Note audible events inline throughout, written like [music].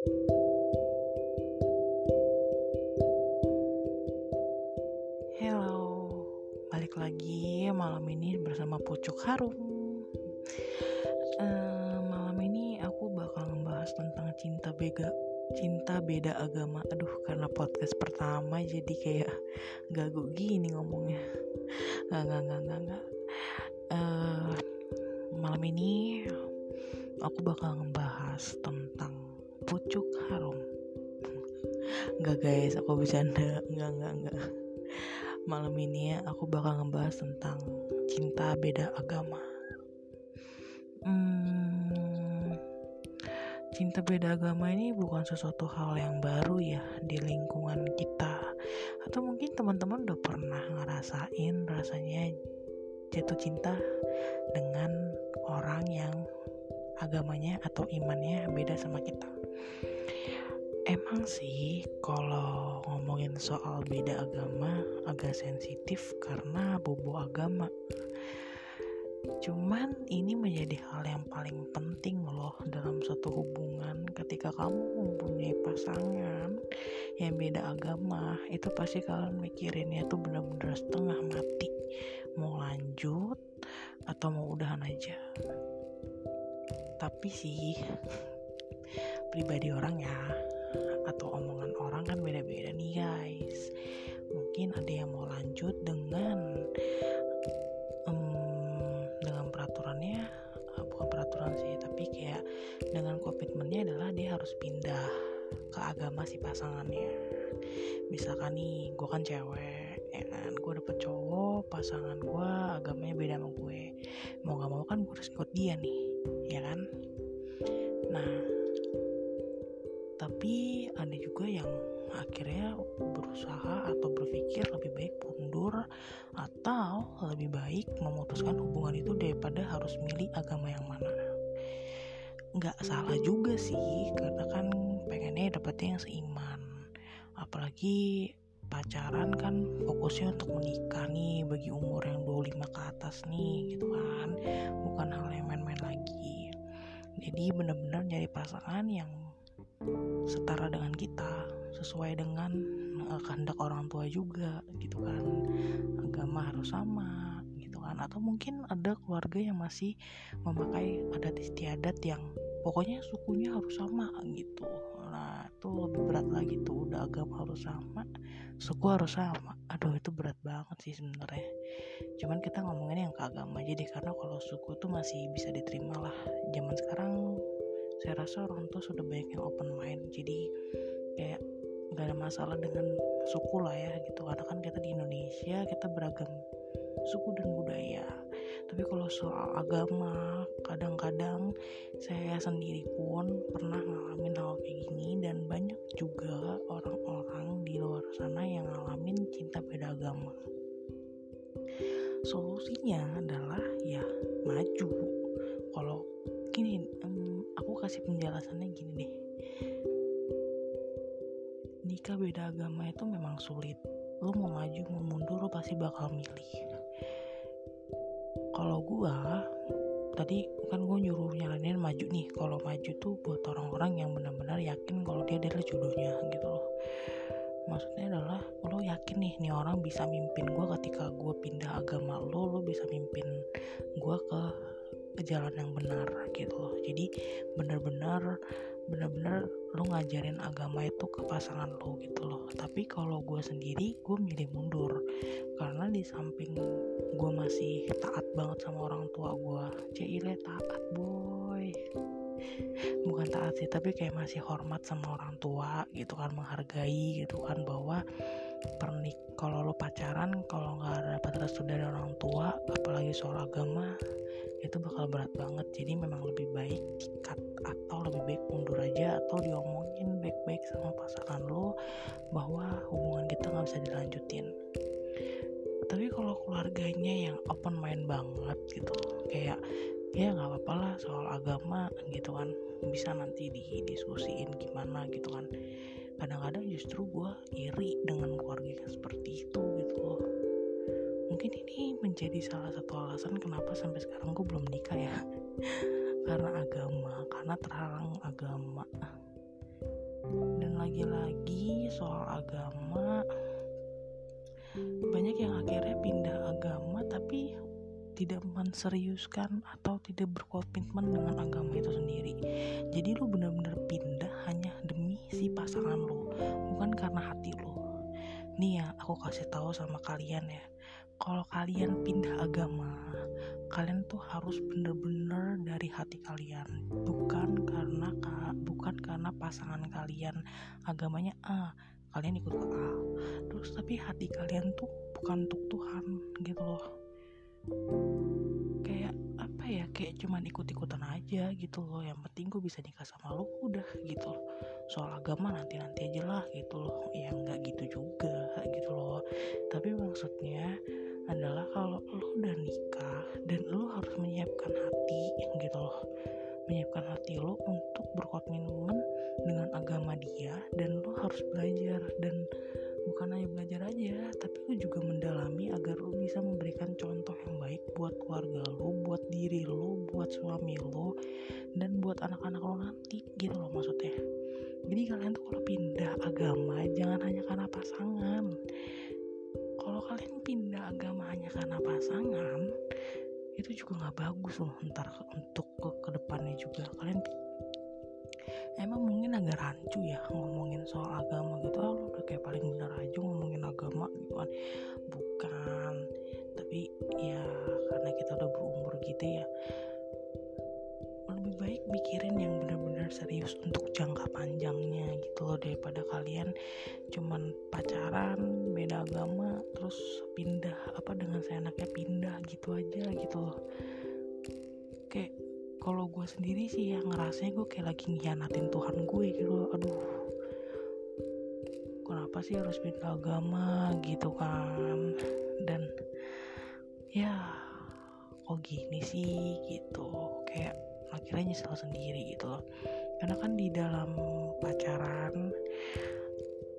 Hello, balik lagi malam ini bersama Pucuk Harum. Uh, malam ini aku bakal membahas tentang cinta bega, cinta beda agama. Aduh, karena podcast pertama jadi kayak gagu gini ngomongnya. Gak, gak, gak, gak, gak. Uh, malam ini aku bakal membahas tentang Pucuk Harum. Enggak guys, aku bercanda. Enggak, enggak, enggak malam ini aku bakal ngebahas tentang cinta beda agama. Hmm, cinta beda agama ini bukan sesuatu hal yang baru ya di lingkungan kita. Atau mungkin teman-teman udah pernah ngerasain rasanya jatuh cinta dengan orang yang agamanya atau imannya beda sama kita. Emang sih kalau ngomongin soal beda agama agak sensitif karena bobo agama. Cuman ini menjadi hal yang paling penting loh dalam suatu hubungan. Ketika kamu mempunyai pasangan yang beda agama itu pasti kalian mikirinnya tuh bener-bener setengah mati. Mau lanjut atau mau udahan aja. Tapi sih pribadi orang ya atau omongan orang kan beda-beda nih guys. Mungkin ada yang mau lanjut dengan um, dengan peraturannya uh, bukan peraturan sih tapi kayak dengan komitmennya adalah dia harus pindah ke agama si pasangannya. Misalkan nih gue kan cewek ya kan? Gue dapet cowok pasangan gue agamanya beda sama gue. Mau gak mau kan gue harus ikut dia nih ya kan? Nah tapi ada juga yang akhirnya berusaha atau berpikir lebih baik mundur atau lebih baik memutuskan hubungan itu daripada harus milih agama yang mana. Nggak salah juga sih karena kan pengennya dapetnya yang seiman. Apalagi pacaran kan fokusnya untuk menikah nih bagi umur yang 25 ke atas nih gitu kan. Bukan hal yang main-main lagi. Jadi benar-benar nyari pasangan yang setara dengan kita sesuai dengan uh, kehendak orang tua juga gitu kan. Agama harus sama gitu kan. Atau mungkin ada keluarga yang masih memakai adat istiadat yang pokoknya sukunya harus sama gitu. Nah itu lebih berat lagi tuh udah agama harus sama suku harus sama. Aduh itu berat banget sih sebenarnya. Cuman kita ngomongin yang ke agama jadi karena kalau suku tuh masih bisa diterima lah. Zaman sekarang saya rasa orang tua sudah banyak yang open mind. Jadi kayak gak ada masalah dengan suku lah ya gitu. Karena kan kita di Indonesia kita beragam suku dan budaya. Tapi kalau soal agama kadang-kadang saya sendiri pun pernah ngalamin hal kayak gini. Dan banyak juga orang-orang di luar sana yang ngalamin cinta beda agama. Solusinya adalah ya maju. Kalau gini um, aku kasih penjelasannya gini deh. Nikah beda agama itu memang sulit. Lo mau maju mau mundur lo pasti bakal milih. Kalau gua tadi kan gue nyuruh nyaranin maju nih. Kalau maju tuh buat orang-orang yang benar-benar yakin kalau dia adalah jodohnya gitu loh. Maksudnya adalah lo yakin nih nih orang bisa mimpin gue ketika gue pindah agama lo lo bisa mimpin gue ke ke jalan yang benar gitu loh. Jadi benar-benar benar-benar lo ngajarin agama itu ke pasangan lo gitu loh. Tapi kalau gue sendiri gue milih mundur. Karena di samping gue masih taat banget sama orang tua gue cile taat boy. Bukan taat sih tapi kayak masih hormat sama orang tua gitu kan menghargai gitu kan bahwa pernik kalau lo pacaran kalau nggak dapat restu dari orang tua apalagi soal agama itu bakal berat banget. Jadi memang lebih baik dikat atau lebih baik mundur aja atau diomongin baik-baik sama pasangan lo bahwa hubungan kita nggak bisa dilanjutin. Tapi kalau keluarganya yang open mind banget gitu kayak ya nggak apa-apa lah soal agama gitu kan bisa nanti didiskusiin gimana gitu kan. Kadang-kadang justru gue iri dengan keluarga yang seperti itu gitu loh. Mungkin ini menjadi salah satu alasan kenapa sampai sekarang gue belum nikah ya. [laughs] Karena agama karena terhalang agama. Lagi-lagi soal agama banyak yang akhirnya tidak menseriuskan atau tidak berkomitmen dengan agama itu sendiri. Jadi lu benar-benar pindah hanya demi si pasangan lu bukan karena hati lu. Nih ya aku kasih tahu sama kalian ya. Kalau kalian pindah agama kalian tuh harus bener-bener dari hati kalian bukan karena bukan karena pasangan kalian agamanya A kalian ikut ke A. Terus tapi hati kalian tuh bukan untuk Tuhan gitu loh kayak apa ya kayak cuman ikut-ikutan aja gitu loh. Yang penting gue bisa nikah sama lo udah gitu loh. Soal agama nanti nanti aja lah gitu loh. Ya nggak gitu juga gitu loh. Tapi maksudnya adalah kalau lo udah nikah dan lo harus menyiapkan hati gitu loh. Menyiapkan hati lo untuk berkomitmen dengan agama dia dan lo harus belajar. Dan bukan hanya belajar aja tapi buat suami lu dan buat anak-anak lo nanti gitu loh maksudnya. Jadi kalian tuh kalau pindah agama jangan hanya karena pasangan. Kalau kalian pindah agama hanya karena pasangan itu juga nggak bagus loh ntar untuk ke ke depannya juga. Kalian emang mungkin agak rancu ya ngomongin soal agama gitu. Ah udah kayak paling benar aja ngomongin agama gitu kan. Bukan. Tapi ya karena kita udah berumur gitu ya mikirin yang benar-benar serius untuk jangka panjangnya gitu loh daripada kalian cuman pacaran beda agama terus pindah apa dengan saya anaknya pindah gitu aja gitu loh. Kayak kalau gue sendiri sih ya ngerasanya gue kayak lagi ngianatin Tuhan gue gitu aduh kenapa sih harus beda agama gitu kan? Dan ya kok gini sih gitu akhirnya nyesel sendiri gitu loh. Karena kan di dalam pacaran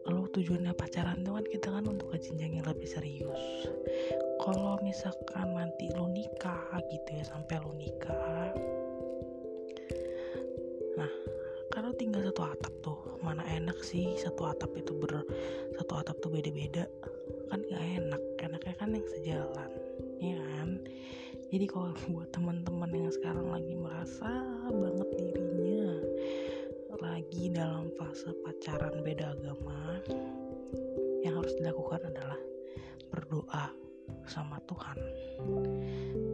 lo tujuannya pacaran tuh kan kita kan untuk ke yang lebih serius. Kalau misalkan nanti lo nikah gitu ya sampai lo nikah nah kalau tinggal satu atap tuh. Mana enak sih satu atap itu ber satu atap tuh beda-beda. Kan gak enak enaknya kan yang sejalan ya kan jadi kalau buat teman-teman yang sekarang lagi merasa banget dirinya lagi dalam fase pacaran beda agama yang harus dilakukan adalah berdoa sama Tuhan.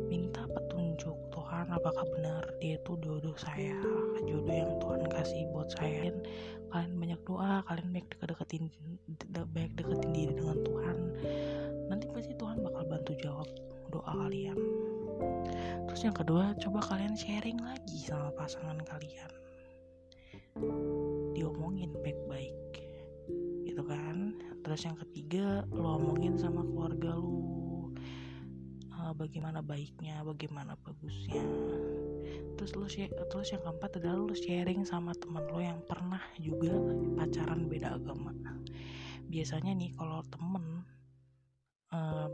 Minta petunjuk Tuhan apakah benar dia itu jodoh saya? Jodoh yang Tuhan kasih buat saya. Kalian banyak doa kalian baik deket-deketin baik deketin diri dengan Tuhan. Nanti pasti Tuhan bakal bantu jawab doa kalian terus yang kedua coba kalian sharing lagi sama pasangan kalian. Diomongin baik-baik gitu kan? Terus yang ketiga lo omongin sama keluarga lu. Uh, bagaimana baiknya bagaimana bagusnya. Terus lo terus yang keempat adalah lo sharing sama teman lo yang pernah juga pacaran beda agama. Biasanya nih kalau temen uh,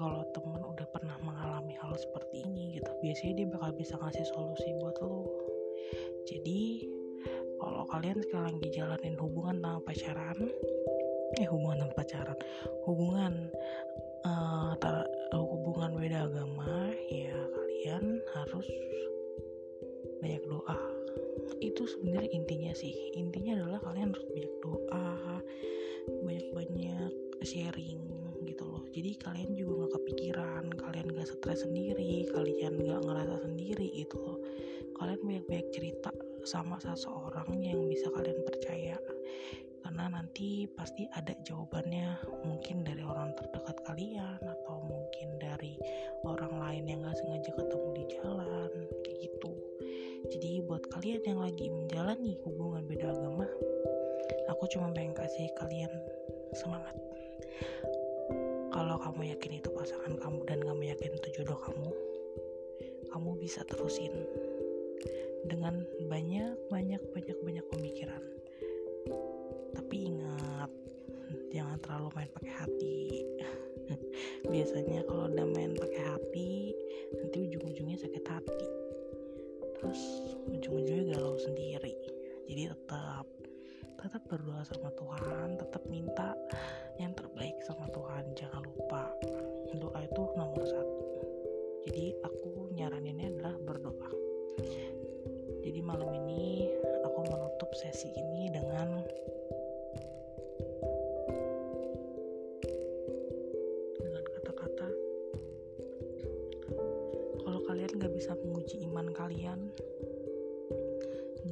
kalau temen udah pernah mengalami hal seperti ini gitu biasanya dia bakal bisa ngasih solusi buat lo jadi kalau kalian sekarang lagi jalanin hubungan sama pacaran eh hubungan sama pacaran hubungan uh, hubungan beda agama ya kalian harus banyak doa. Itu sebenarnya intinya sih. Intinya adalah kalian harus banyak doa banyak-banyak sharing jadi kalian juga nggak kepikiran kalian gak stres sendiri kalian gak ngerasa sendiri gitu loh. Kalian banyak-banyak cerita sama seseorang yang bisa kalian percaya. Karena nanti pasti ada jawabannya. Mungkin dari orang terdekat kalian atau mungkin dari orang lain yang gak sengaja ketemu di jalan kayak gitu. Jadi buat kalian yang lagi menjalani hubungan beda agama aku cuma pengen kasih kalian semangat kalau kamu yakin itu pasangan kamu dan kamu yakin itu jodoh kamu kamu bisa terusin dengan banyak banyak banyak banyak pemikiran. Tapi ingat jangan terlalu main pakai hati. [laughs] Biasanya kalau udah main pakai hati nanti ujung-ujungnya sakit hati. Terus ujung-ujungnya galau sendiri. Jadi tetap tetap berdoa sama Tuhan tetap minta yang terbaik sama Tuhan. Jangan lupa doa itu nomor satu. Jadi aku nyaraninnya adalah berdoa. Jadi malam ini aku menutup sesi ini dengan dengan kata-kata kalau kalian gak bisa menguji iman kalian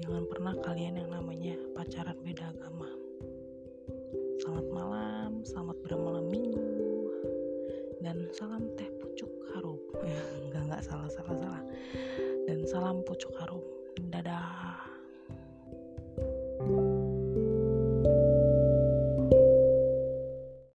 jangan pernah kalian yang namanya pacaran beda agama selamat malam selamat bermalam minggu. Dan salam teh pucuk harum. [laughs] Enggak enggak salah salah salah. Dan salam pucuk harum. Dadah